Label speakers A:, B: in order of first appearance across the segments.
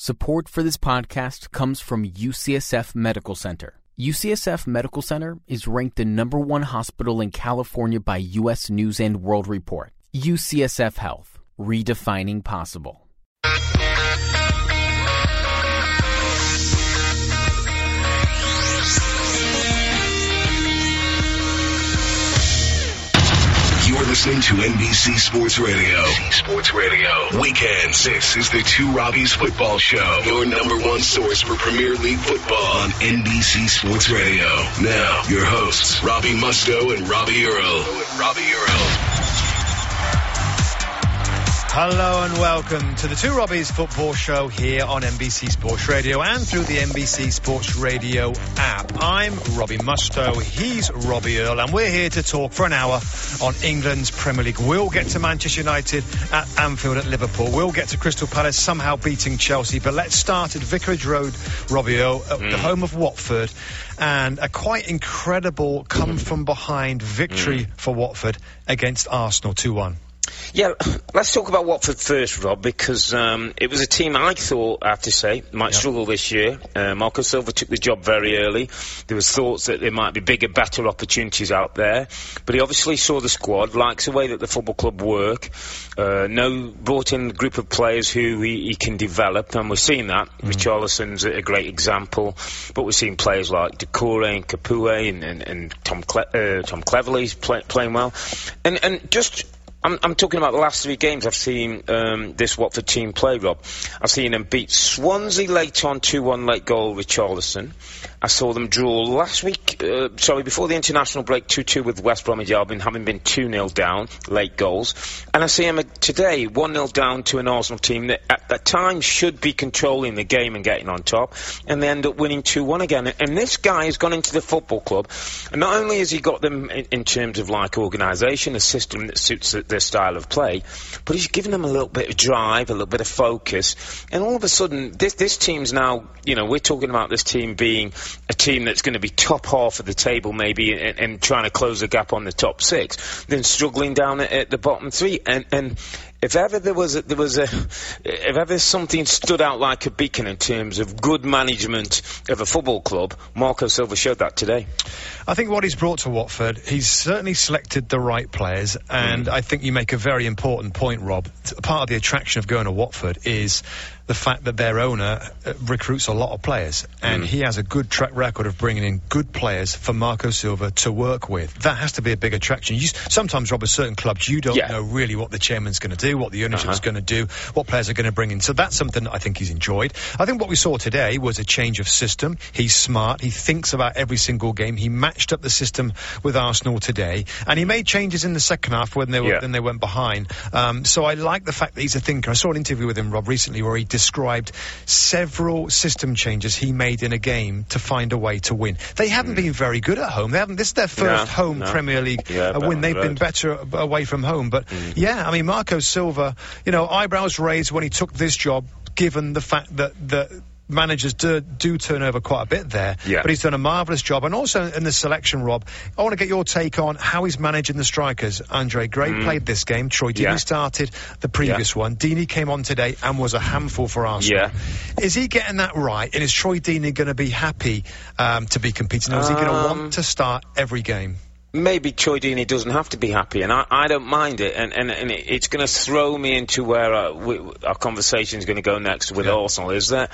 A: Support for this podcast comes from UCSF Medical Center. UCSF Medical Center is ranked the number one hospital in California by U.S. News and World Report. UCSF Health, redefining possible.
B: Listening to NBC Sports Radio. Sports Radio. Weekends. This is the Two Robbies Football Show. Your number one source for Premier League football on NBC Sports Radio. Now, your hosts, Robbie Mustoe and Robbie Earle. Robbie Earle.
C: Hello and welcome to the Two Robbies Football Show here on NBC Sports Radio and through the NBC Sports Radio app. I'm Robbie Mustoe, he's Robbie Earle, and we're here to talk for an hour on England's Premier League. We'll get to Manchester United at Anfield at Liverpool. We'll get to Crystal Palace somehow beating Chelsea, but let's start at Vicarage Road, Robbie Earle, at mm. the home of Watford, and a quite incredible come from behind victory mm. for Watford against Arsenal 2 1.
D: Yeah, let's talk about Watford first, Rob, because um, it was a team I thought, I have to say, might struggle this year. Uh, Marco Silva took the job very early. There was thoughts that there might be bigger, better opportunities out there, but he obviously saw the squad, likes the way that the football club work. Uh, no, brought in a group of players who he, he can develop, and we're seeing that. Mm. Richarlison's a great example, but we're seeing players like Doucouré and Capoue and, and, and Tom, Cle- uh, Tom Cleverley's play, playing well, and and just I'm, I'm, talking about the last three games I've seen um, this Watford team play, Rob. I've seen them beat Swansea late on 2-1 late goal with Charlison. I saw them draw last week, uh, sorry, before the international break, 2-2 with West Bromwich Albion, having been 2-0 down, late goals. And I see them today, 1-0 down to an Arsenal team that at the time should be controlling the game and getting on top, and they end up winning 2-1 again. And this guy has gone into the football club, and not only has he got them in, in terms of like organisation, a system that suits their style of play, but he's given them a little bit of drive, a little bit of focus, and all of a sudden, this, this team's now, you know, we're talking about this team being a team that's going to be top half of the table maybe and, and trying to close the gap on the top six, then struggling down at, at the bottom three. And, and if ever there was a, there was a if ever something stood out like a beacon in terms of good management of a football club, Marco Silva showed that today.
C: I think what he's brought to Watford, he's certainly selected the right players, and mm. I think you make a very important point, Rob. Part of the attraction of going to Watford is the fact that their owner uh, recruits a lot of players, and mm. he has a good track record of bringing in good players for Marco Silva to work with. That has to be a big attraction. You, sometimes, Rob, at certain clubs, you don't yeah. know really what the chairman's going to do, what the ownership's uh-huh. going to do, what players are going to bring in. So that's something that I think he's enjoyed. I think what we saw today was a change of system. He's smart. He thinks about every single game. He matched up the system with Arsenal today, and he made changes in the second half when they were yeah. when they went behind. Um, so I like the fact that he's a thinker. I saw an interview with him, Rob, recently, where he described several system changes he made in a game to find a way to win. They haven't mm. been very good at home. They haven't. This is their first no, home no. Premier League yeah, uh, win. They've been better away from home. But mm. yeah, I mean, Marco Silva, you know, eyebrows raised when he took this job given the fact that the managers do, do turn over quite a bit there. Yeah. But he's done a marvellous job. And also in the selection, Rob, I want to get your take on how he's managing the strikers. Andre Gray mm. played this game. Troy Deeney yeah. started the previous yeah. one. Deeney came on today and was a handful for Arsenal. Yeah. Is he getting that right? And is Troy Deeney going to be happy um, to be competing? Or is he going to want um, to start every game?
D: Maybe Troy Deeney doesn't have to be happy, and I, I don't mind it, and, and, and it's going to throw me into where our, we, our conversation is going to go next with yeah. Arsenal. Is that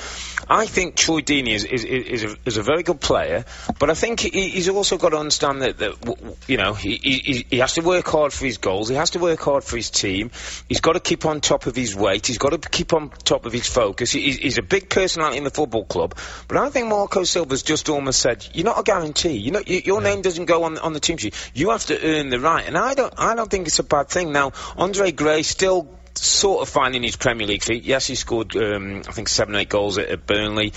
D: I think Troy Deeney is is, is, a, is a very good player, but I think he, he's also got to understand that, that you know he, he, he has to work hard for his goals, he has to work hard for his team, he's got to keep on top of his weight, he's got to keep on top of his focus. He, he's a big personality in the football club, but I think Marco Silva's just almost said, "You're not a guarantee. You know, you, your yeah. name doesn't go on on the team sheet." You have to earn the right, and I don't. I don't think it's a bad thing. Now, Andre Gray still sort of finding his Premier League feet. Yes, he scored, um, I think, seven, eight goals at, at Burnley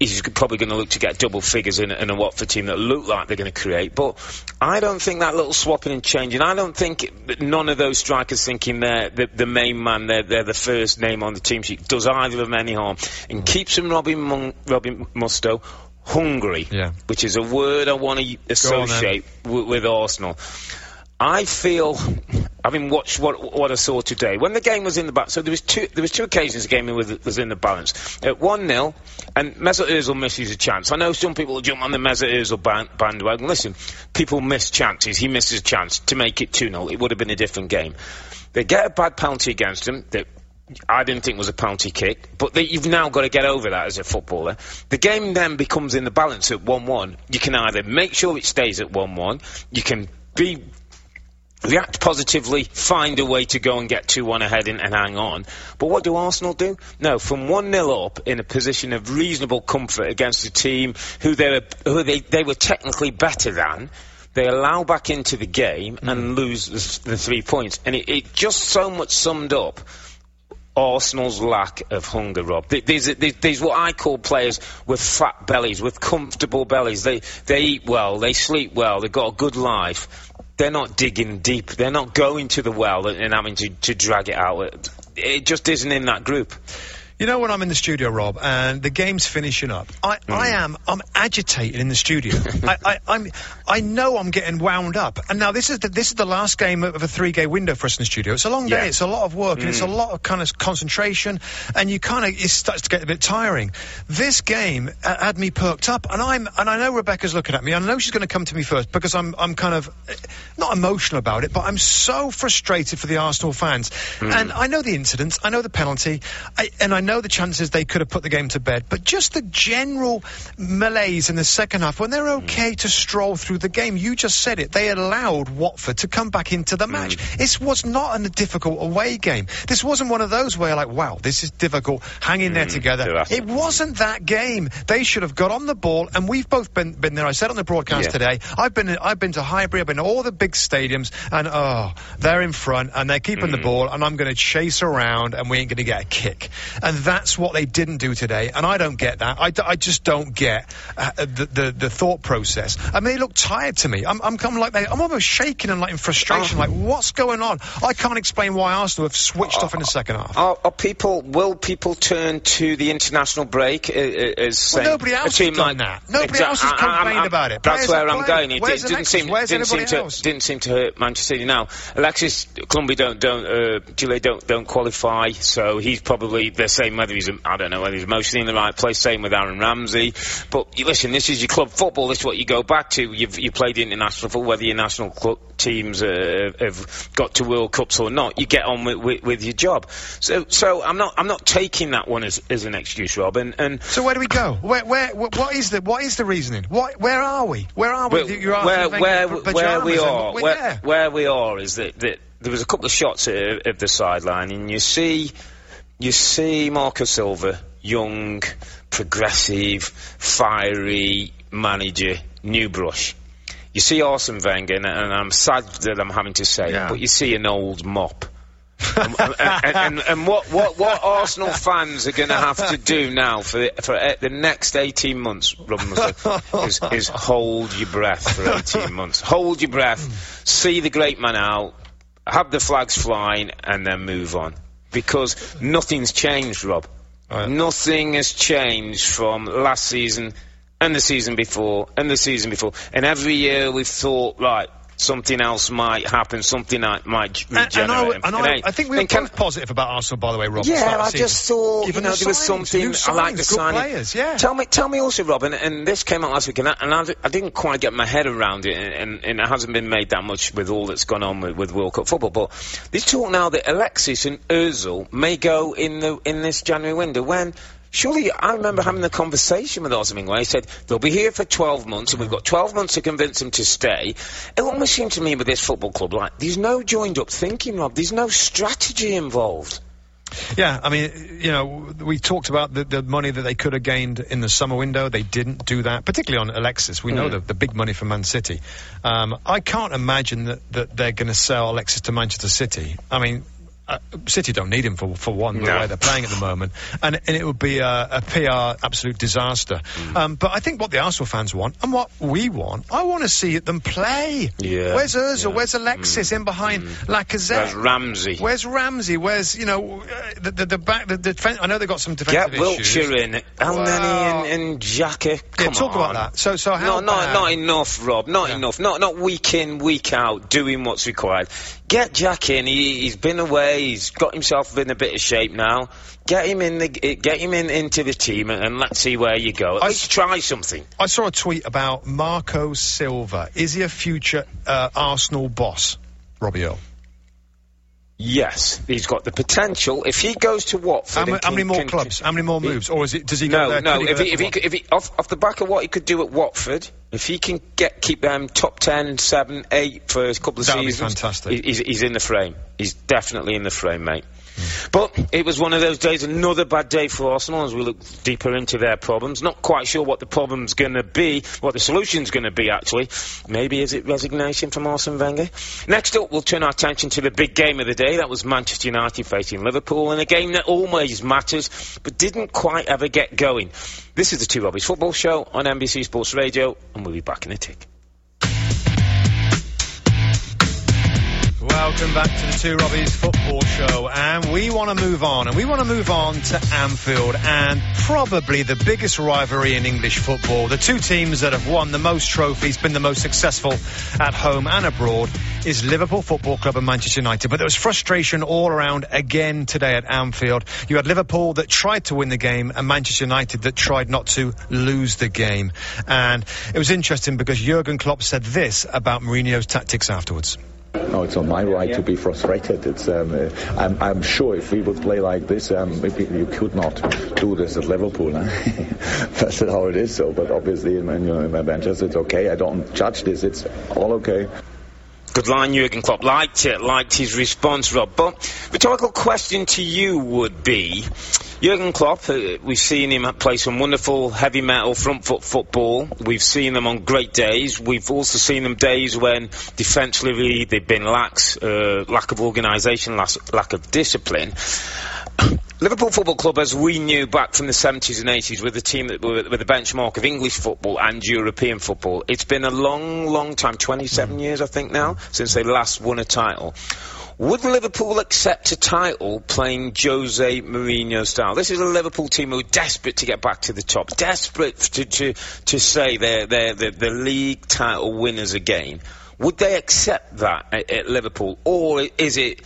D: he's probably going to look to get double figures in, in a Watford team that look like they're going to create. But I don't think that little swapping and changing. I don't think none of those strikers thinking they're the, the main man, they're, they're, the first name on the team sheet, does either of them any harm, and keeps them Robin Mon- Mustoe hungry,
C: yeah.
D: which is a word I want to associate with, with Arsenal. I feel, having watched what what I saw today, when the game was in the balance, so there was two there was two occasions the game was, was in the balance. At one 0 and Mesut Ozil misses a chance. I know some people will jump on the Mesut Ozil band, bandwagon. Listen, people miss chances. He misses a chance to make it two 0 It would have been a different game. They get a bad penalty against him that I didn't think was a penalty kick, but they, you've now got to get over that as a footballer. The game then becomes in the balance at 1 1. You can either make sure it stays at 1 1, you can be react positively, find a way to go and get 2-1 ahead and, and, hang on. But what do Arsenal do? No, from 1-0 up in a position of reasonable comfort against a team who they were, who they, they were technically better than, they allow back into the game mm. and lose the, the, three points. And it, it just so much summed up Arsenal's lack of hunger, Rob. These, these, these what I call players with fat bellies, with comfortable bellies. They, they eat well, they sleep well, they've got a good life they're not digging deep. They're not going to the well and having to, to drag it out. It just isn't in that group.
C: You know when I'm in the studio, Rob, and the game's finishing up, I, mm. I am I'm agitated in the studio. I, I, I'm I know I'm getting wound up. And now this is the, this is the last game of a three game window for us in the studio. It's a long yeah. day. It's a lot of work, mm. and it's a mm. lot of kind of concentration, and you kind of it starts to get a bit tiring. This game uh, had me perked up, and I'm and I know Rebecca's looking at me. I know she's going to come to me first because I'm I'm kind of uh, not emotional about it, but I'm so frustrated for the Arsenal fans. Mm. And I know the incidents. I know the penalty, I, and I know the chances they could have put the game to bed, but just the general malaise in the second half when they're okay mm. to stroll through the game. You just said it. They allowed Watford to come back into the match. Mm. This was not a difficult away game. This wasn't one of those where like, wow, this is difficult. Hang in mm. there together. It wasn't that game. They should have got on the ball, and we've both been been there. I said on the broadcast yeah. today. I've been I've been to Highbury. I've been to all the big stadiums, and oh, they're in front and they're keeping the mm. ball, and I'm going to chase around, and we ain't going to get a kick. And that's what they didn't do today, and I don't get that. I, I just don't get uh, the, the, the thought process. I mean, they look tired to me. I'm, I'm, I'm like they, I'm almost shaking and like in frustration. Oh. Like what's going on? I can't explain why Arsenal have switched off in the second half.
D: Are, are, people? Will people turn to the international break uh, uh, as
C: well, nobody else has done like, that. Nobody else has complained about it.
D: That's where I'm going. It didn't, didn't seem didn't seem to didn't seem to hurt Manchester City. Now, Alexis Colombia don't don't uh, don't don't qualify, so he's probably the same whether he's I don't know whether he's emotionally in the right place. Same with Aaron Ramsey. But listen, this is your club football. This is what you go back to. You've you played international football, whether your national club teams uh, have got to World Cups or not. You get on with, with, with, your job. So so I'm not I'm not taking that one as, as an excuse, Rob. And, and
C: so where do we go? Where where what is the what is the reasoning? What, where are we? Where are we?
D: Where where, where, where we are where, where we are is that, that there was a couple of shots of, of the sideline, and you see you see Marco Silva, young, progressive, fiery manager, new brush. You see Arsene Wenger, and, and I'm sad that I'm having to say yeah. it, but you see an old mop. and, and, and, and, what, what, what Arsenal fans are going to have to do now for the, for uh, the next 18 months, is, is hold your breath for 18 months. Hold your breath, see the great man out, have the flags flying, and then move on because nothing's changed, Rob. Right. Nothing has changed from last season and the season before and the season before. And every year we've thought, right, something else might happen, something might regenerate. And, and, I,
C: and I, I, think we are both kind of positive about Arsenal, by the way, Rob.
D: Yeah, I just thought you know there was something.
C: I
D: like the signing.
C: Players, yeah.
D: Tell me, tell me also, Rob, and, and this came out last week, and, I, and I, didn't quite get my head around it, and, and, it hasn't been made that much with all that's gone on with, with World Cup football. But there's talk now that Alexis and Özil may go in the in this January window when Surely, I remember having a conversation with Osimhen where he said they'll be here for 12 months, and we've got 12 months to convince them to stay. It almost seemed to me with this football club like there's no joined-up thinking, Rob. There's no strategy involved.
C: Yeah, I mean, you know, we talked about the, the, money that they could have gained in the summer window. They didn't do that, particularly on Alexis. We mm. know the, the big money from Man City. Um, I can't imagine that, that they're going to sell Alexis to Manchester City. I mean, uh, City don't need him for for one the way they're playing at the moment, and and it would be a, a PR absolute disaster.
D: Mm.
C: Um, but I think what the Arsenal fans want and what we want, I want to see them play.
D: Yeah,
C: Where's Ozil?
D: yeah. Mm.
C: Where's Alexis in behind Lacazette?
D: Where's Ramsey?
C: Where's Ramsey? Where's you know uh, the the, the back the, the defen- I know they've got some defensive
D: Get Wilshere
C: issues.
D: in, El
C: Wow.
D: Neni and, Xhaka.
C: Yeah, talk
D: on.
C: about that. So so how
D: No, not,
C: bad-
D: not enough, Rob. Not
C: Yeah.
D: enough. Not not week in, week out, doing what's required. Get Jack in. He, he's been away. He's got himself in a bit of shape now. Get him in the get him in into the team, and, and let's see where you go. Least try something.
C: I saw a tweet about Marco Silva. Is he a future uh, Arsenal boss, Robbie Earle?
D: Yes, he's got the potential. If he goes to Watford,
C: How, how many more clubs? How many more
D: He-
C: moves? Or is it? Does he go
D: No,
C: there?
D: no.
C: He go
D: If he, if he, if he, off, off the back of what he could do at Watford, if he can get keep them top 10, 7, 8 for a couple of
C: That'd be
D: seasons,
C: fantastic.
D: he- He's, he's in the frame. He's definitely in the frame, mate. But it was one of those days, another bad day for Arsenal as we look deeper into their problems. Not quite sure what the problem's going to be, what the solution's going to be, actually. Maybe is it resignation from Arsene Wenger? Next up, we'll turn our attention to the big game of the day. That was Manchester United facing Liverpool in a game that always matters, but didn't quite ever get going. This is the Two Robbies Football Show on NBC Sports Radio, and we'll be back in a tick.
C: Welcome back to the Two Robbies Football Show, and we want to move on, and we want to move on to Anfield, and probably the biggest rivalry in English football. The two teams that have won the most trophies, been the most successful at home and abroad, is Liverpool Football Club and Manchester United. But there was frustration all around again today at Anfield. You had Liverpool that tried to win the game, and Manchester United that tried not to lose the game. And it was interesting because Jurgen Klopp said this about Mourinho's tactics afterwards.
E: No, it's not my right to be frustrated. It's um, uh, I'm, I'm sure if we would play like this, um, maybe you could not do this at Liverpool. Huh? That's how it is. So, but obviously in, in, you know, in Manchester, it's okay. I don't judge this. It's all okay.
D: Good line, Jurgen Klopp. Liked it, liked his response, Rob. But rhetorical question to you would be, Jurgen Klopp, uh, we've seen him play some wonderful heavy metal front foot football. We've seen them on great days. We've also seen them days when defensively they've been lax, uh, lack of organisation, lack, of discipline. Liverpool Football Club, as we knew back from the 70s and 80s, were the team that were the benchmark of English football and European football. It's been a long, long time, 27 years, I think now, since they last won a title. Would Liverpool accept a title playing Jose Mourinho style? This is a Liverpool team who are desperate to get back to the top, desperate to, to, to say they're, they're the, the league title winners again. Would they accept that at, at Liverpool, or is it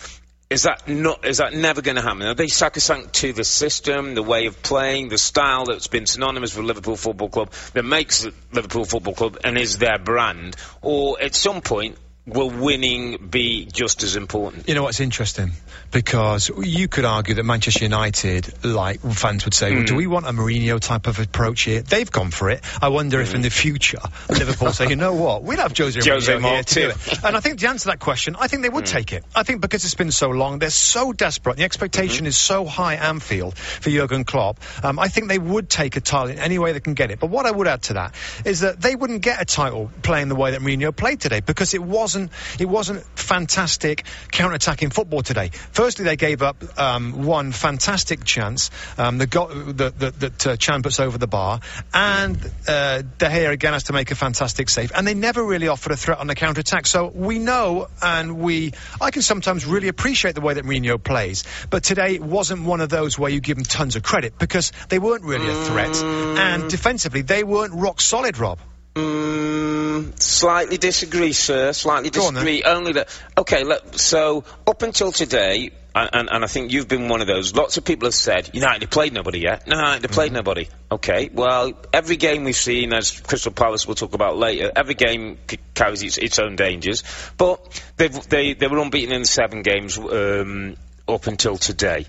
D: is that not? Is that never going to happen? Are they sacrosanct to the system, the way of playing, the style that's been synonymous with Liverpool Football Club that makes Liverpool Football Club and is their brand? Or at some point, will winning be just as important?
C: You know what's interesting? Because you could argue that Manchester United, like fans would say, well,
D: Mm.
C: do we want a Mourinho type of approach here? They've gone for it. I wonder if in the future Liverpool say, you know what, we'll have Jose,
D: Mm. Jose
C: Mourinho here
D: Mourinho
C: to do
D: too.
C: And I think the answer to that question, I think they
D: Mm.
C: would take it. I think because it's been so long, they're so desperate. The expectation
D: Mm-hmm.
C: is so high Anfield for Jurgen Klopp. Um, I think they would take a title in any way they can get it. But what I would add to that is that they wouldn't get a title playing the way that Mourinho played today because it wasn't it wasn't fantastic counter-attacking football today. Firstly, they gave up um, one fantastic chance um, that got that, uh, Chan puts over the bar, and uh, De Gea again has to make a fantastic save, and they never really offered a threat on the counter-attack. So we know, and we I can sometimes really appreciate the way that Mourinho plays, but today wasn't one of those where you give them tons of credit because they weren't really a threat, and defensively they weren't rock solid, Rob.
D: Mm, slightly disagree, sir. Slightly
C: Go on,
D: disagree. Only that. Okay, look, so up until today, and, and, and I think you've been one of those. Lots of people have said United have played nobody yet. No, United have played
C: Mm-hmm.
D: nobody. Okay, well, every game we've seen, as Crystal Palace we'll talk about later, every game c- carries its, its own dangers. But they've, they they were unbeaten in seven games um, up until today.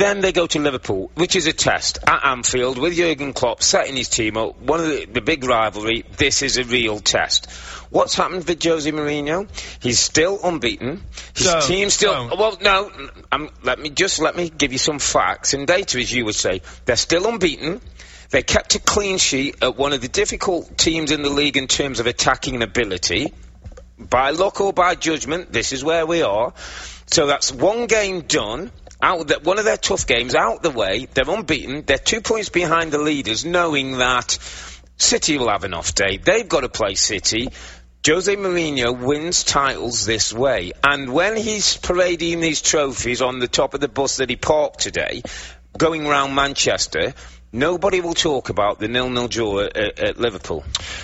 D: Then they go to Liverpool, which is a test at Anfield with Jurgen Klopp setting his team up. One of the, the big rivalry. This is a real test. What's happened with Jose Mourinho? He's still unbeaten. His
C: Don't,
D: team still.
C: don't.
D: Well, no. Um, let me just let me give you some facts and data, as you would say. They're still unbeaten. They kept a clean sheet at one of the difficult teams in the league in terms of attacking ability. by luck or by judgment, this is where we are. So that's one game done. Out the, one of their tough games out the way. They're unbeaten. They're two points behind the leaders, knowing that City will have an off day. They've got to play City. Jose Mourinho wins titles this way. And when he's parading these trophies on the top of the bus that he parked today, going round Manchester, Nobody will talk about the nil-nil draw at, at Liverpool.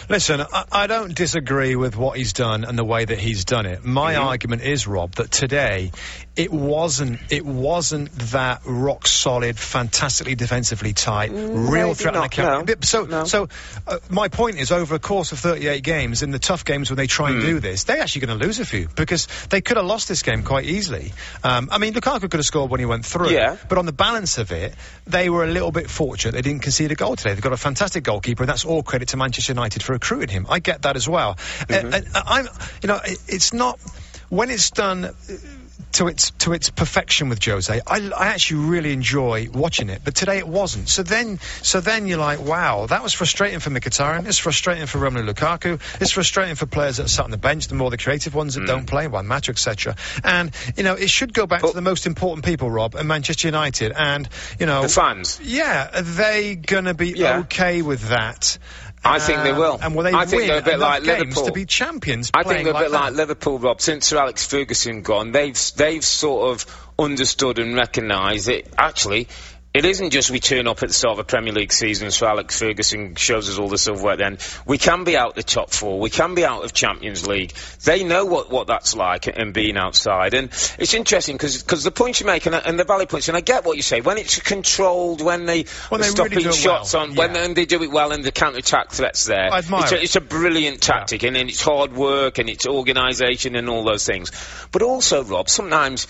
C: Listen, I, I, don't disagree with what he's done and the way that he's done it. My mm-hmm. argument is, Rob, that today it wasn't it wasn't that rock solid, fantastically defensively tight, mm, real threat on the counter. No. So, no. so uh, my point is, over a course of 38 games, in the tough games when they try mm. and do this, they're actually going to lose a few because they could have lost this game quite easily. Um, I mean, Lukaku could have scored when he went through,
D: yeah.
C: but on the balance of it, they were a little bit fortunate they didn't concede a goal today. They've got a fantastic goalkeeper, and that's all credit to Manchester United for recruiting him. I get that as well. Mm-hmm. Uh, uh I'm, you know, it's not when it's done to its to its perfection with Jose. I, I actually really enjoy watching it, but today it wasn't. So then, so then you're like, wow, that was frustrating for Mkhitaryan. It's frustrating for Romelu Lukaku. It's frustrating for players that sat on the bench, the more the creative ones that mm. don't play, one match, etc. And you know, it should go back but, to the most important people, Rob, and Manchester United, and you know,
D: the fans.
C: Yeah, are they gonna be yeah. okay with that?
D: I think they will.
C: And will they
D: I think
C: they're
D: a bit like Liverpool
C: to be champions?
D: I think they're
C: a
D: bit like Liverpool, Rob. Since Sir Alex Ferguson gone, they've they've sort of understood and recognised that actually it isn't just we turn up at the start of a Premier League season, so Alex Ferguson shows us all the silverware then. We can be out the top four. We can be out of Champions League. They know what, what that's like and being outside. And it's interesting because the points you make and, and, the valid points, and I get what you say, when it's controlled, when they
C: when
D: are stopping
C: really
D: shots
C: well.
D: on, yeah. when they do it well and the counter-attack threats there.
C: I admire
D: it's, a, it's a brilliant tactic yeah. and, and it's hard work and it's organisation and all those things. But also, Rob, sometimes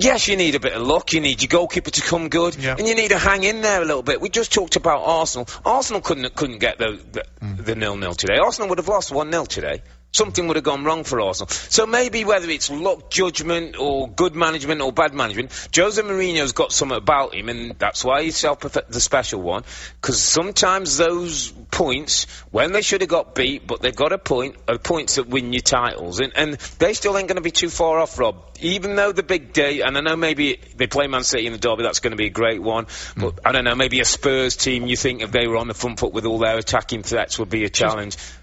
D: Yes, you need a bit of luck. You need your goalkeeper to come good, and you need to hang in there a little bit. We just talked about Arsenal. Arsenal couldn't couldn't get the the, mm. the nil nil today. Arsenal would have lost one 0 today. Something would have gone wrong for Arsenal. So maybe whether it's luck, judgment, or good management or bad management, Jose Mourinho's got something about him, and that's why he's self the special one. Because sometimes those points, when they should have got beat, but they've got a point, are points that win you titles, and, and they still ain't going to be too far off, Rob. Even though the big day, and I know maybe they play Man City in the derby, that's going to be a great one. But mm. I don't know, maybe a Spurs team. You think if they were on the front foot with all their attacking threats, would be a challenge
C: just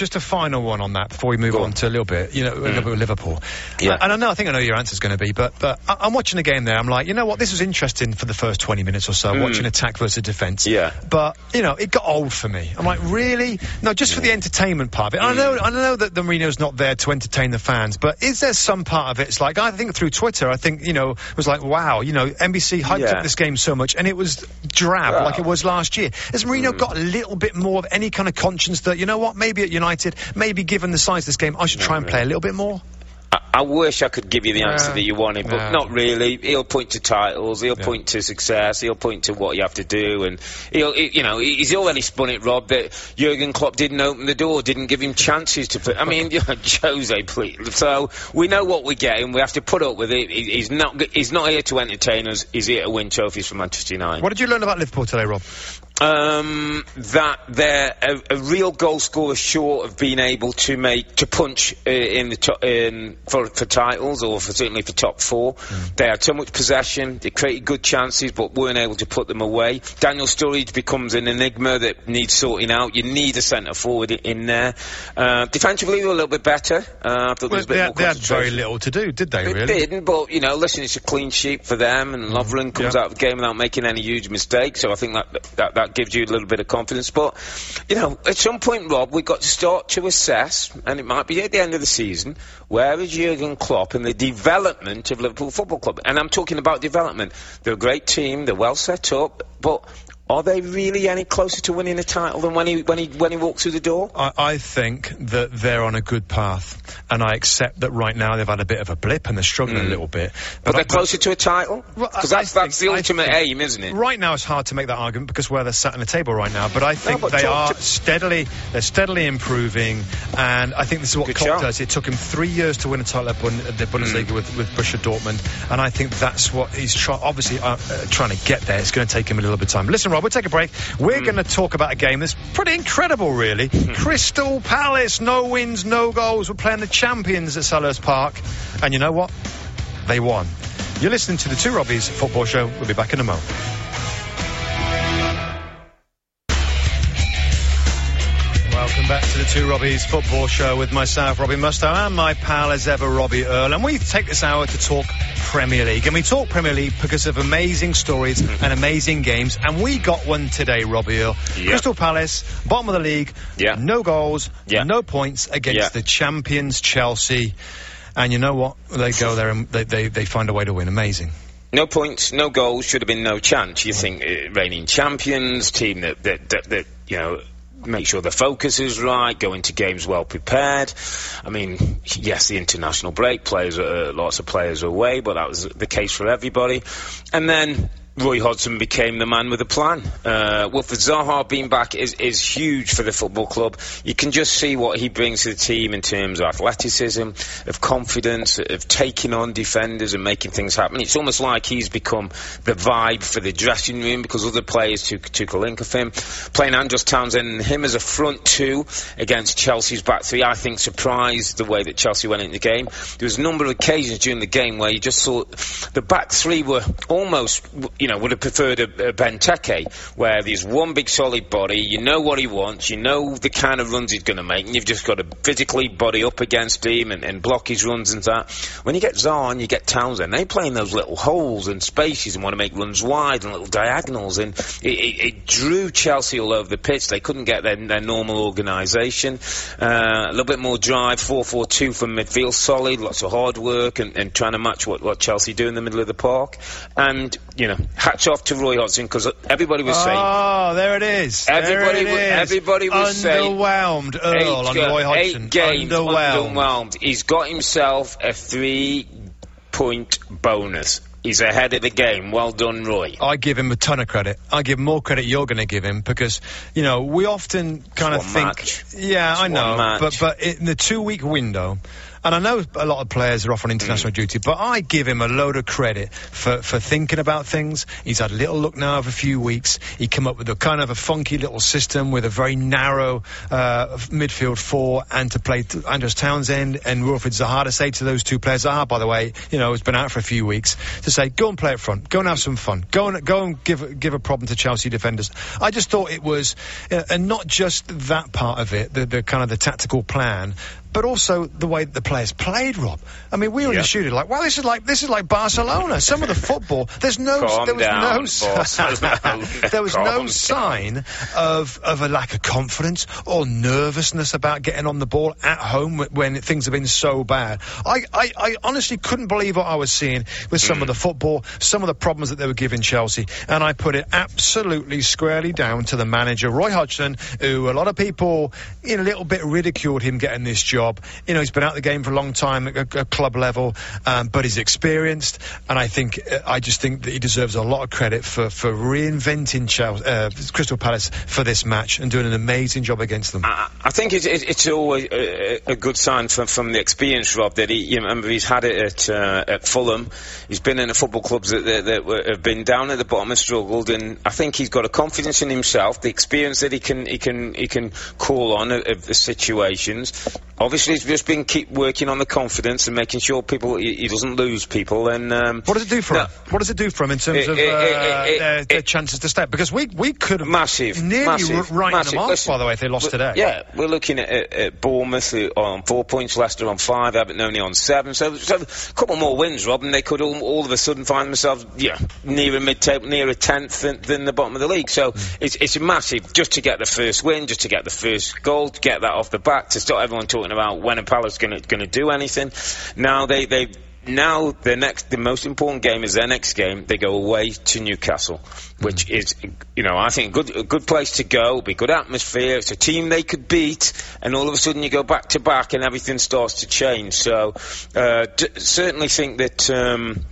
C: a final one on that before we move on. on. to a little bit, you know, mm. Liverpool.
D: Yeah.
C: And I know, I think I know your answer is going to be, but but I, am watching the game there. I'm like, you know what, this was interesting for the first 20 minutes or so, mm. watching attack versus defence.
D: Yeah.
C: But you know, it got old for me. I'm like, really? No, just for the entertainment part of it. Mm. I know, I know that the Mourinho's not there to entertain the fans, but is there some part of it? It's like I think through Twitter, I think you know, it was like, wow, you know, NBC hyped yeah. up this game so much, and it was drab well. like it was last year. Has Mourinho mm. got a little bit more of any kind of conscience that you know what, maybe at United, maybe given the size of this game, I should try and play a little bit more?
D: I, wish I could give you the answer yeah. that you wanted, but yeah. not really. He'll point to titles, he'll yeah. point to success, he'll point to what you have to do, and he'll, he, you know, he's already spun it, Rob, that Jurgen Klopp didn't open the door, didn't give him chances to play. I mean, you know, Jose, please. So we know what we're getting. We have to put up with it. He, he's not, he's not here to entertain us. He's here to win trophies for Manchester United.
C: What did you learn about Liverpool today, Rob?
D: Um, that they're a, a, real goal scorer short of being able to make to punch uh, in the in, for, for titles or for, certainly for top four. Mm. They had too much possession. They created good chances but weren't able to put them away. Daniel Sturridge becomes an enigma that needs sorting out. You need a centre forward in there. Uh, defensively, they were a little bit better. Uh, I thought well,
C: they, had, they had very little to do, did they? They really?
D: didn't. But you know, listen, it's a clean sheet for them, and mm. Lovren comes yep. out of the game without making any huge mistakes. So I think that that, that that gives you a little bit of confidence. But, you know, at some point, Rob, we've got to start to assess, and it might be at the end of the season, where is Jurgen Klopp in the development of Liverpool Football Club? And I'm talking about development. They're a great team, they're well set up, but are they really any closer to winning a title than when he when he when he walked through the door?
C: I, I, think that they're on a good path, and I accept that right now they've had a bit of a blip and they're struggling mm. a little bit.
D: But, but they're I, closer to a title because that's, that's the ultimate aim, isn't it?
C: Right now, it's hard to make that argument because where they're sat on the table right now. But I think no, but they are steadily they're steadily improving, and I think this is what good Klopp does. It took him three years to win a title at the Bundesliga mm. with with Borussia Dortmund, and I think that's what he's try- obviously uh, uh, trying to get there. It's going to take him a little bit of time. Listen. Rob. We'll take a break. We're hmm. going to talk about a game that's pretty incredible, really. Hmm. Crystal Palace, no wins, no goals. We're playing the champions at Selhurst Park. And you know what? They won. You're listening to the Two Robbies Football Show. We'll be back in a moment. Welcome back to Two Robbies Football Show with myself, Robbie Mustoe, and my pal as ever, Robbie Earle. And we take this hour to talk Premier League. And we talk Premier League because of amazing stories and amazing games. And we got one today, Robbie Earle.
D: Yeah.
C: Crystal Palace, bottom of the league, no goals, no points against the champions, Chelsea. And you know what? They go there and they, they, they find a way to win. Amazing.
D: No points, no goals, should have been no chance. You think uh, reigning champions, team that, that, that, that, you know, make sure the focus is right, go into games well prepared. I mean, yes, the international break, players, uh, lots of players away, but that was the case for everybody. And then Roy Hodgson became the man with a plan. Uh, Wilfried Zaha being back is, is huge for the football club. You can just see what he brings to the team in terms of athleticism, of confidence, of taking on defenders and making things happen. It's almost like he's become the vibe for the dressing room because other players took, took a link of him. Playing Andros Townsend and him as a front two against Chelsea's back three, I think surprised the way that Chelsea went into the game. There was a number of occasions during the game where you just saw the back three were almost, you know, would have preferred a, a Benteke, where there's one big solid body, you know what he wants, you know the kind of runs he's going to make, and you've just got to physically body up against him and, and block his runs and that. When you get Zaha and you get Townsend, they play in those little holes and spaces and want to make runs wide and little diagonals, and it, it, it drew Chelsea all over the pitch. They couldn't get their, their normal organisation. Uh, a little bit more drive, 4-4-2 from midfield, solid, lots of hard work, and, and trying to match what, what Chelsea do in the middle of the park. And, you know, hats off to Roy Hodgson, because everybody was saying,
C: Oh, there it is.
D: Everybody
C: it is.
D: everybody was saying-
C: underwhelmed. Earle on Roy Hodgson.
D: eight games
C: underwhelmed.
D: underwhelmed. He's got himself a three point bonus. He's ahead of the game. Well done, Roy.
C: I give him a ton of credit. I give more credit you're going to give him because you know we often kind of
D: one
C: think,
D: match.
C: yeah,
D: It's
C: I know, but but in the two week window. And I know a lot of players are off on international
D: Mm.
C: duty, but I give him a load of credit for, for thinking about things. He's had a little look now of a few weeks. He come up with a kind of a funky little system with a very narrow uh, midfield four, and to play t- Andros Townsend and Wilfried Zaha to say to those two players, Zaha, by the way, you know, it's been out for a few weeks, to say, go and play up front, go and have some fun, go and go and give give a problem to Chelsea defenders. I just thought it was, uh, and not just that part of it, the, the kind of the tactical plan, but also the way that the players played, Rob. I mean, we were in
D: Yeah.
C: the studio like, wow, this is like this is like Barcelona. Some of the football, there's no,
D: Calm
C: there was
D: down,
C: no, there was
D: Calm
C: no
D: down.
C: sign of of a lack of confidence or nervousness about getting on the ball at home when things have been so bad. I, I, I honestly couldn't believe what I was seeing with some
D: Mm.
C: of the football, some of the problems that they were giving Chelsea, and I put it absolutely squarely down to the manager Roy Hodgson, who a lot of people, you know, a little bit ridiculed him getting this job. You know, he's been out the game for a long time at a, club level, um, but he's experienced, and I think uh, I just think that he deserves a lot of credit for for reinventing Chelsea, uh, Crystal Palace for this match and doing an amazing job against them.
D: I, I think it, it, it's always a, a good sign from, from the experience, Rob, that he, you remember he's had it at, uh, at Fulham. He's been in the football clubs that, that, that have been down at the bottom and struggled, and I think he's got a confidence in himself, the experience that he can he can he can call on of, of the situations. Obviously, he's just been keep working on the confidence and making sure people he, he doesn't lose people. And um,
C: What does it do for
D: no,
C: him? What does it do for him in terms
D: It-
C: of uh,
D: it-
C: their, their chances to step? Because we we could have
D: Massive,
C: nearly
D: massive,
C: r- writing
D: massive.
C: them off.
D: Listen,
C: by the way, if they lost today.
D: Yeah, we're looking at, at, at Bournemouth on four points, Leicester on five, Everton only on seven. So, so a couple more wins, Rob, and they could all, all of a sudden find themselves yeah near a mid table, near a tenth than, than the bottom of the league. So
C: Mm.
D: it's it's massive just to get the first win, just to get the first goal, to get that off the back, to stop everyone talking about when a Palace going to going to do anything. Now they they. Now the next, the most important game is their next game. They go away to Newcastle, which is, you know, I think a good, a good place to go. Be good atmosphere. It's a team they could beat, and all of a sudden you go back to back, and everything starts to change. So, uh, d- certainly think that. Um,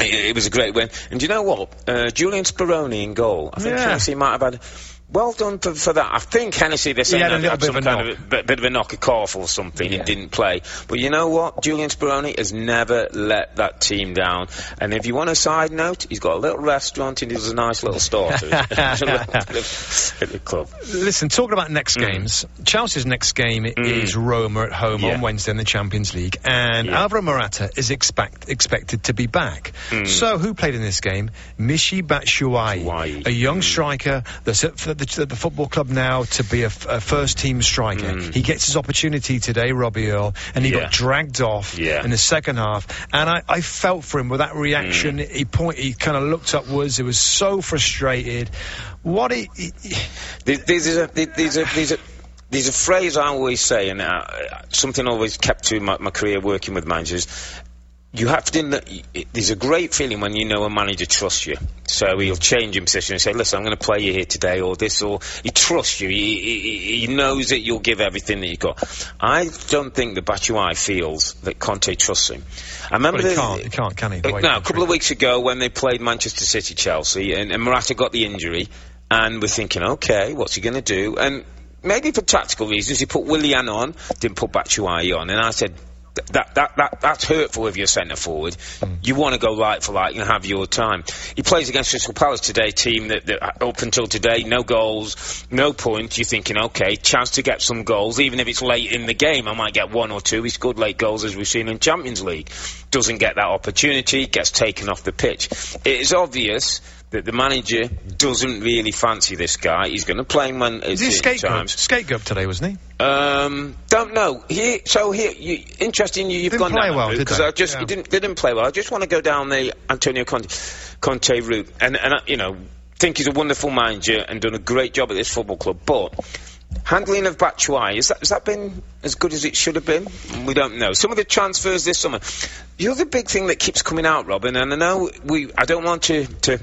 D: it, it was a great win, and do you know what? Uh, Julian Speroni in goal. I think
C: Yeah.
D: Chelsea might have had well done for, for, that. I think Hennessy, they said
C: had, a
D: had
C: some
D: kind
C: knock.
D: of a bit, of a knock, a cough or something,
C: yeah.
D: and didn't play. But you know what? Julian Speroni has never let that team down. And if you want a side note, he's got a little restaurant and he does a nice little starter at the club.
C: Listen, talking about next mm. games, Chelsea's next game mm. is Roma at home yeah. on Wednesday in the Champions League, and yeah. Alvaro Morata is expect, expected to be back. Mm. So, who played in this game? Michy Batshuayi, a young striker that's at the, the, the, football club now to be a, a first team striker. Mm. He gets his opportunity today, Robbie Earle, and he yeah. got dragged off
D: yeah.
C: in the second half. And I, I, felt for him with that reaction. Mm. He point, he kind of looked upwards. He was so frustrated. What he, he,
D: these, are these are these are there's a phrase I always say, and uh, something I always kept to my, my, career working with managers you have to. Know, There's a great feeling when you know a manager trusts you. So he'll change your position and say, "Listen, I'm going to play you here today," or this, or he trusts you. He, he, he knows that you'll give everything that you've got. I don't think the Batshuayi feels that Conte trusts him.
C: I remember well, he the, can't. He can't, can he?
D: Uh, no, a couple of weeks ago when they played Manchester City, Chelsea, and, and Morata got the injury, and we're thinking, okay, what's he going to do? And maybe for tactical reasons, he put Willian on, didn't put Batshuayi on, and I said, that, that, that, that's hurtful if you're centre forward. Mm. You want to go right for like and have your time. He plays against Crystal Palace today, team that, that, up until today, no goals, no points. You're thinking, okay, chance to get some goals, even if it's late in the game. I might get one or two. He scored late goals as we've seen in Champions League. Doesn't get that opportunity, gets taken off the pitch. It is obvious that the manager doesn't really fancy this guy. He's going to play him when
C: Is he scapegoat? Scapegoat today, wasn't
D: he? Um, don't know. He, so here, you, interesting. You, have
C: didn't
D: gone
C: play
D: down
C: well,
D: because I just yeah. didn't didn't play well. I just want to go down the Antonio Conte, Conte route, and and you know, think he's a wonderful manager and done a great job at this football club, but. Handling of Batshuayi, has that, has that been as good as it should have been? We don't know. Some of the transfers this summer. The other big thing that keeps coming out, Robin, and I know we, I don't want to, to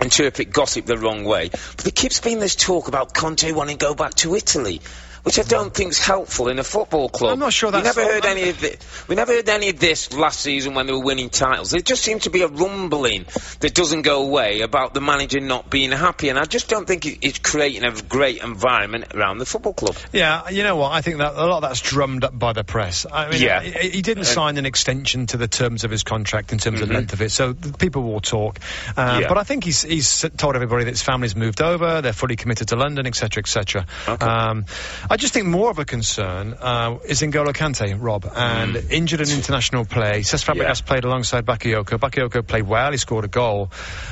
D: interpret gossip the wrong way. But there keeps being this talk about Conte wanting to go back to Italy which I don't think is helpful in a football club.
C: I'm not sure that's.
D: We never heard any of this. We never heard any of this last season when they were winning titles. There just seems to be a rumbling that doesn't go away about the manager not being happy, and I just don't think it's creating a great environment around the football club.
C: Yeah, you know what? I think that a lot of that's drummed up by the press. I mean, yeah. he, he didn't uh, sign an extension to the terms of his contract in terms mm-hmm. of length of it, so people will talk. Uh, yeah. But I think he's he's told everybody that his family's moved over, they're fully committed to London, etc., etc. Okay. Um, I just think more of a concern uh, is N'Golo Kante, Rob, and mm. injured in international play. Cesc Fabregas yeah. played alongside Bakayoko. Bakayoko played well. He scored a goal.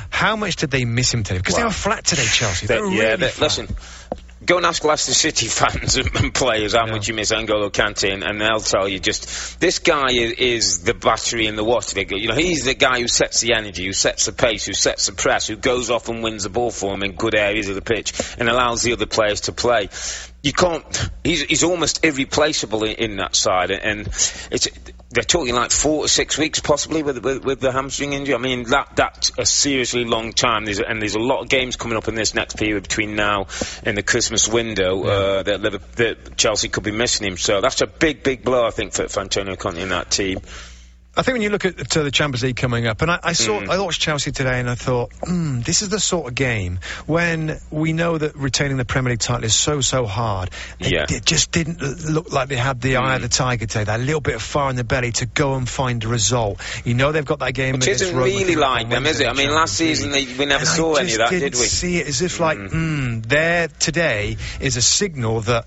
C: How much did they miss him today? Because they were flat today, Chelsea. They, they were yeah, really
D: listen go and ask Leicester City fans and players how yeah. much you miss N'Golo Kante, and, and, they'll tell you just this guy is, is, the battery in the water. You know, he's the guy who sets the energy, who sets the pace, who sets the press, who goes off and wins the ball for him in good areas of the pitch, and allows the other players to play you can't. He's, he's almost irreplaceable in, in, that side, and it's they're talking like four to six weeks possibly with, with, with the hamstring injury. I mean that that's a seriously long time. There's, and there's a lot of games coming up in this next period between now and the Christmas window yeah. uh, that, that, Chelsea could be missing him. So that's a big big blow I think for, for Antonio Conte in that team.
C: I think when you look at to the Champions League coming up, and I, I saw, mm. I watched Chelsea today, and I thought, mm, this is the sort of game when we know that retaining the Premier League title is so so hard. It, yeah. it just didn't look like they had the mm. eye of the tiger today. That little bit of fire in the belly to go and find a result. You know they've got that game.
D: Which isn't really like them, is it? I mean, last season they, we never
C: and
D: saw any of that,
C: did
D: we?
C: See it as if like, mm there today is a signal that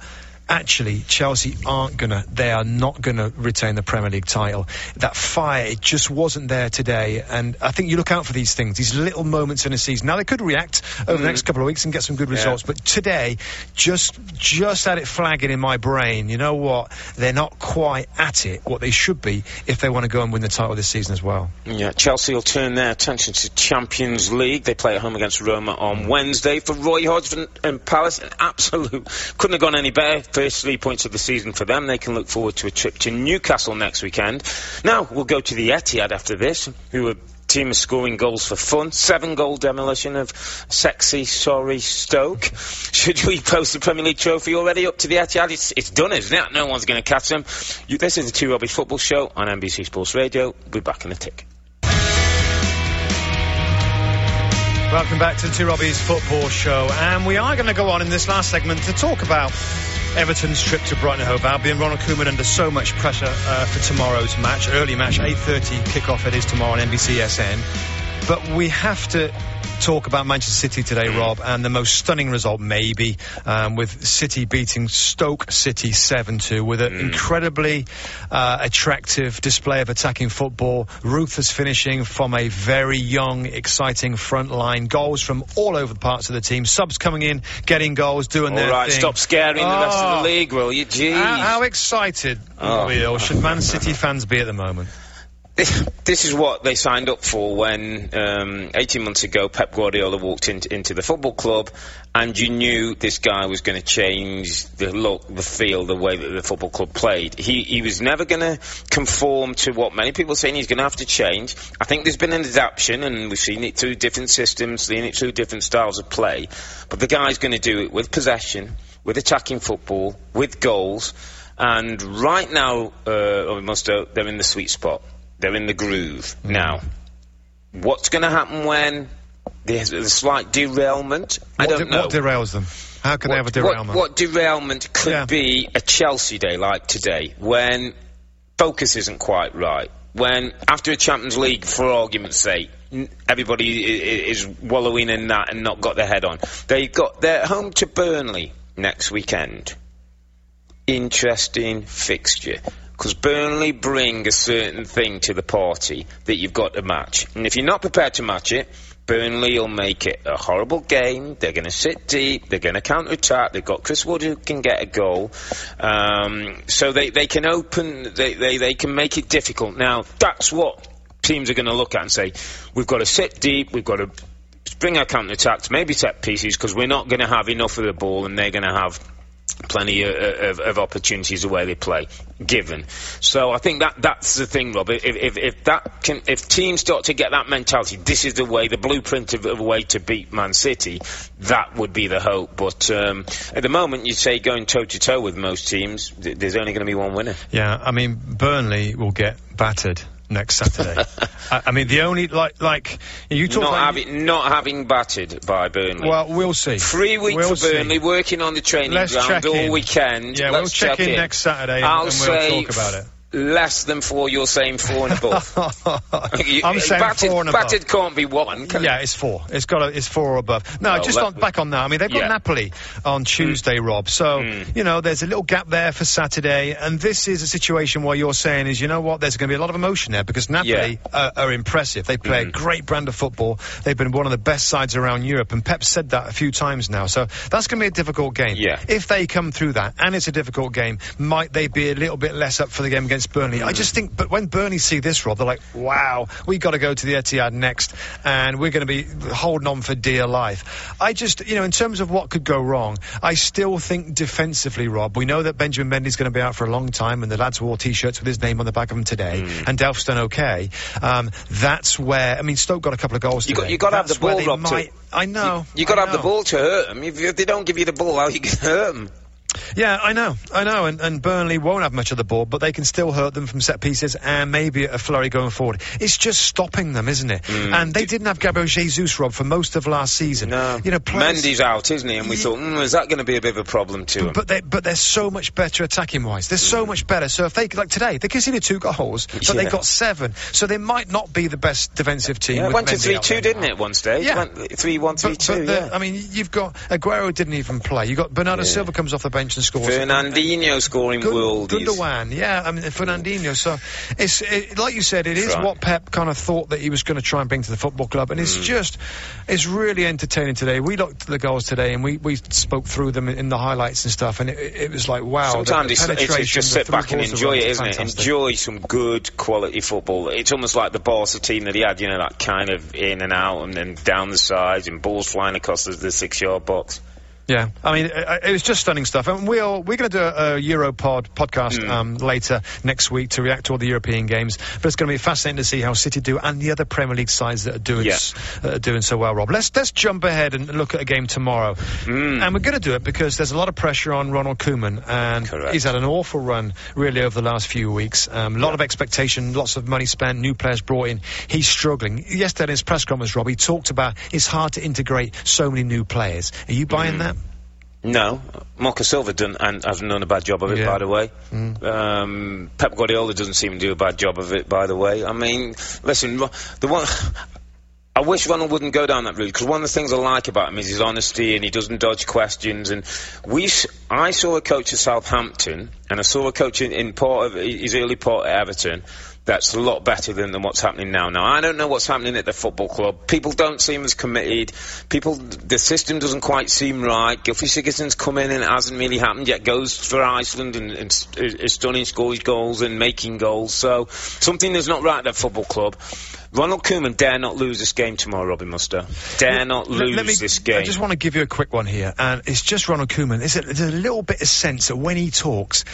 C: actually Chelsea aren't gonna, they are not gonna retain the Premier League title. That fire, it just wasn't there today. And I think you look out for these things, these little moments in a season. Now they could react over mm. the next couple of weeks and get some good results, yeah. but today, just just had it flagging in my brain. You know what? They're not quite at it what they should be if they want to go and win the title this season as well.
D: Yeah, Chelsea will turn their attention to Champions League. They play at home against Roma on Wednesday. For Roy Hodgson and Palace, an absolute couldn't have gone any better first three points of the season for them. They can look forward to a trip to Newcastle next weekend. Now, we'll go to the Etihad after this, who are a team is scoring goals for fun. Seven goal demolition of sexy, sorry Stoke. Should we post the Premier League trophy already up to the Etihad? It's, it's done, isn't it? No one's going to catch them. You, this is the Two Robbie Football Show on NBC Sports Radio. We'll be back in a tick.
C: Welcome back to the Two Robbies Football Show. And we are going to go on in this last segment to talk about Everton's trip to Brighton Hove Albion. Ronald Koeman under so much pressure uh, for tomorrow's match. Early match, 8.30 kickoff it is tomorrow on NBCSN. But we have to talk about Manchester City today, Rob, and the most stunning result, maybe, um, with City beating Stoke City 7-2 with an mm. incredibly uh, attractive display of attacking football, ruthless finishing from a very young, exciting front line, goals from all over the parts of the team, subs coming in, getting goals, doing
D: all
C: their
D: right,
C: thing.
D: stop scaring oh, the rest of the oh. league, will you? Jeez.
C: How, how excited oh. We, or should Man City fans be at the moment?
D: This is what they signed up for when um, 18 months ago Pep Guardiola walked into, into the football club and you knew this guy was going to change the look, the feel, the way that the football club played. He, he was never going to conform to what many people are saying he's going to have to change. I think there's been an adaptation and we've seen it through different systems, seen it through different styles of play. But the guy's going to do it with possession, with attacking football, with goals. And right now, uh, must, uh, they're in the sweet spot. They're in the groove. Mm. Now, what's going to happen when there's a slight derailment?
C: What
D: I don't
C: de-
D: know.
C: What derails them? How can
D: what,
C: they have a derailment?
D: What, what derailment could yeah. be a Chelsea day like today when focus isn't quite right? When, after a Champions League, for argument's sake, everybody is wallowing in that and not got their head on. They've got, they're home to Burnley next weekend. Interesting fixture because Burnley bring a certain thing to the party that you've got to match. And if you're not prepared to match it, Burnley will make it a horrible game. They're going to sit deep. They're going to counter attack. They've got Chris Wood who can get a goal. Um, so they, they can open, they, they, they can make it difficult. Now, that's what teams are going to look at and say, we've got to sit deep. We've got to bring our counter attacks, maybe set pieces, because we're not going to have enough of the ball and they're going to have plenty of, of, opportunities the way they play given. So I think that that's the thing, Rob. If, if, if that can, if teams start to get that mentality, this is the way, the blueprint of, of a way to beat Man City. That would be the hope. But um, at the moment, you say going toe to toe with most teams, th- there's only going to be one winner.
C: Yeah, I mean Burnley will get battered next Saturday. I, I, mean, the only like like you talk
D: not
C: about
D: having not having battered by Burnley.
C: Well, we'll see.
D: Three weeks
C: we'll
D: for Burnley,
C: see.
D: working on the training
C: Let's
D: ground all
C: in.
D: weekend.
C: Yeah,
D: Let's
C: we'll check,
D: check
C: in, next Saturday,
D: I'll
C: and, and we'll talk about it
D: less than four, you're saying four and above.
C: I'm saying
D: batted,
C: four and above.
D: Batted can't be one, can
C: Yeah, it's four. It's got a, it's four or above. No, just on, back on that. I mean, they've got
D: yeah.
C: Napoli on Tuesday, mm. Rob. So, mm. you know, there's a little gap there for Saturday. And this is a situation where you're saying is, you know what, there's going to be a lot of emotion there because Napoli yeah. are, are, impressive. They play mm. a great brand of football. They've been one of the best sides around Europe. And Pep said that a few times now. So that's going to be a difficult game.
D: Yeah.
C: If they come through that and it's a difficult game, might they be a little bit less up for the game against Burnley? I just think but when Burnley see this, Rob, they're like, wow, we've got to go to the Etihad next, and we're going to be holding on for dear life. I just, you know, in terms of what could go wrong, I still think defensively, Rob, we know that Benjamin Mendy's going to be out for a long time, and the lads wore T-shirts with his name on the back of them today, mm. and Delph's done okay. Um, that's where, I mean, Stoke got a couple of goals
D: you
C: today.
D: Got, you got to have the ball, Rob.
C: Might,
D: to,
C: I know.
D: You, you got to have the ball to hurt them. If, if, they don't give you the ball, how you can hurt them?
C: Yeah, I know, I know, and, and Burnley won't have much of the ball, but they can still hurt them from set pieces and maybe a flurry going forward. It's just stopping them, isn't it? Mm. And they didn't have Gabriel Jesus, Rob, for most of last season.
D: No,
C: you know,
D: players, Mendy's out, isn't he? And we thought, mm, is that going to be a bit of a problem too?
C: But, but, they, but they're so much better attacking wise. They're so mm. much better. So if they like today, they conceded two goals, but yeah. they got seven. So they might not be the best defensive team.
D: Yeah,
C: it
D: went
C: to
D: three two, didn't it? One stage.
C: Yeah,
D: went three one three
C: but,
D: two.
C: But
D: yeah.
C: I mean, you've got Aguero didn't even play. You have got Bernardo yeah. Silva comes off the bench and scores.
D: Fernandinho scoring Good, worldies.
C: Gundogan, yeah, I mean Fernandinho. So it's it, like you said, it is right. what Pep kind of thought that he was going to try and bring to the football club, and it's mm. just it's really entertaining today. We looked at the goals today, and we, we spoke through them in, in the highlights and stuff, and it, it was like wow.
D: Sometimes the, the it's, it's, just sit back and enjoy it, isn't fantastic. it? Enjoy some good quality football. It's almost like the Barca team that he had, you know, that kind of in and out and then down the sides and balls flying across the, the six yard box.
C: Yeah, I mean, it, it was just stunning stuff. And we'll, we're going to do a, a Europod podcast
D: Hmm.
C: um, later next week to react to all the European games. But it's going to be fascinating to see how City do and the other Premier League sides that are doing,
D: Yeah.
C: uh, doing so well, Rob. Let's, let's jump ahead and look at a game tomorrow.
D: Hmm.
C: And we're going to do it because there's a lot of pressure on Ronald Koeman. And
D: Correct.
C: he's had an awful run, really, over the last few weeks. Um, a lot of expectation, lots of money spent, new players brought in. He's struggling. Yesterday in his press conference, Rob, he talked about it's hard to integrate so many new players. Are you buying
D: Hmm.
C: that?
D: No, Marco Silva done and hasn't done a bad job of it,
C: Yeah. Mm.
D: by the way. Um, Pep Guardiola doesn't seem to do a bad job of it, by the way. I mean, listen, the one. I wish Ronald wouldn't go down that route because one of the things I like about him is his honesty and he doesn't dodge questions. And we, I saw a coach at Southampton and I saw a coach in, in part of his early part at Everton. That's a lot better than, than what's happening now. Now I don't know what's happening at the football club. People don't seem as committed. People, the system doesn't quite seem right. Gylfi Sigurdsson's come in and it hasn't really happened yet. Goes for Iceland and, and is stunning, scores goals and making goals. So something is not right at that football club. Ronald Koeman dare not lose this game tomorrow, Robbie Mustoe. Dare not lose
C: me-
D: this game.
C: I just want to give you a quick one here, and it's just Ronald Koeman. A, there's a little bit of sense that when he talks,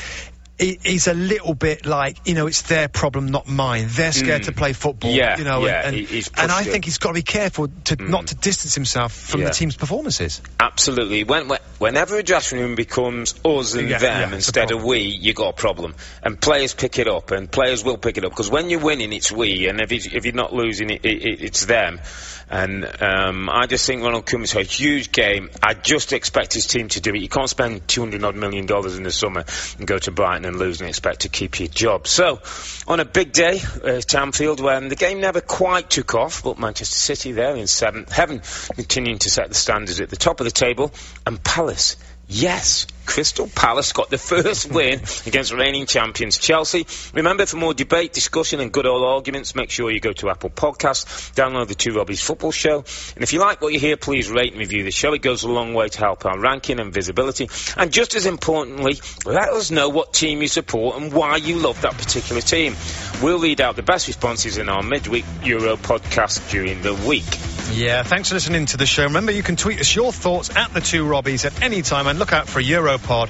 C: he, he's a little bit like, you know, it's their problem, not mine. They're scared to play football.
D: Mm. Yeah,
C: you know,
D: yeah,
C: and,
D: he's
C: and I.
D: Mm.
C: think he's got to be careful to not to distance himself from
D: Yeah.
C: the team's performances.
D: Absolutely. When, when, whenever a dressing room becomes us and
C: Yeah,
D: them instead of we, you got a problem. And players pick it up, and players will pick it up because when you're winning, it's we, and if, it's, if you're not losing, it, it, it, it's them. And um, I just think Ronald Koeman's a huge game. I just expect his team to do it. You can't spend 200 odd million dollars in the summer and go to Brighton and lose and expect to keep your job. So, on a big day uh, at Anfield, when the game never quite took off, but Manchester City there in seventh heaven, continuing to set the standards at the top of the table, and Palace. Yes, Crystal Palace got the first win against reigning champions Chelsea. Remember, for more debate, discussion, and good old arguments, make sure you go to Apple Podcasts, download the Two Robbies Football Show, and if you like what you hear, please rate and review the show. It goes a long way to help our ranking and visibility. And just as importantly, let us know what team you support and why you love that particular team. We'll read out the best responses in our midweek Euro podcast during the week.
C: Yeah, thanks for listening to the show. Remember, you can tweet us your thoughts at the two Robbies at any time and look out for Europod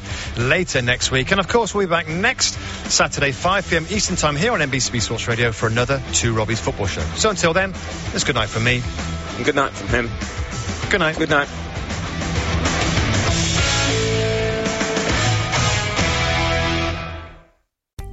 C: later next week. And of course, we'll be back next Saturday, 5 pm Eastern Time here on NBC Sports Radio for another Two Robbies football show. So until then, it's good night from me.
D: And good night from him.
C: Good night.
D: Good night.